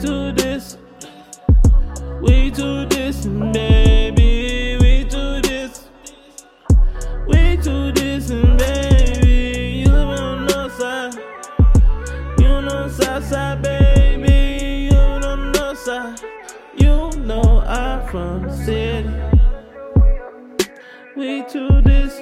do this. We do this, baby. We do this. We do this, baby. You the north side. You the south side, baby. You on the north side. You know I'm from city. We do this,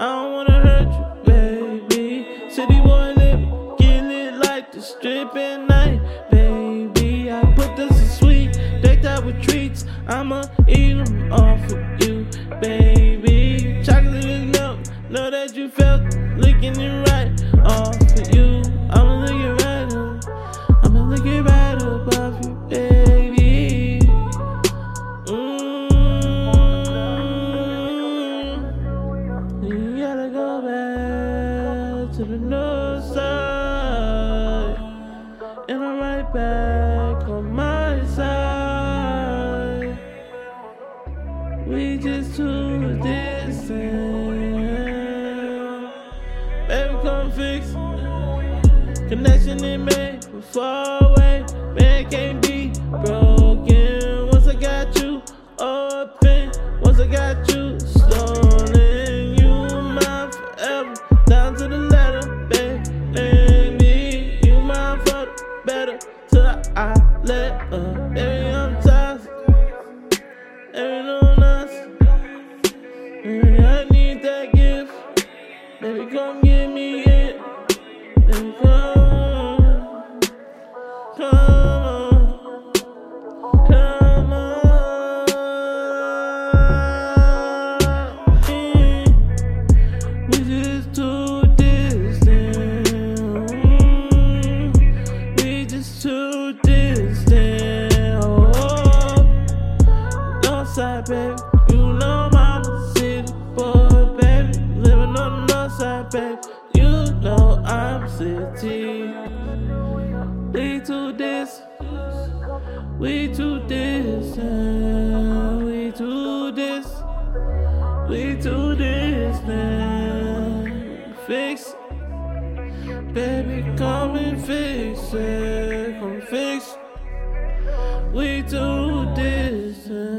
I don't wanna hurt you, baby. City boy lit, get lit like the strip at night, baby. I put this in sweet, decked out with treats. I'ma eat them all for you, baby. Chocolate is milk, know that you felt licking it right, all for you. North side, and I'm right back on my side. We just too distant. Baby, come fix it. Connection it made from far away. Man can't be broken. Better. Till I let up. Baby, I'm toxic. Baby, on us. Baby, I need that gift. Baby, come give me it. Baby, come. Baby. You know I'm a city boy, baby. Living on the north side, baby. You know I'm city. We do this. We this. uh, We do this. We do this now. Fix. Baby, come and fix it. Come fix. We this. uh,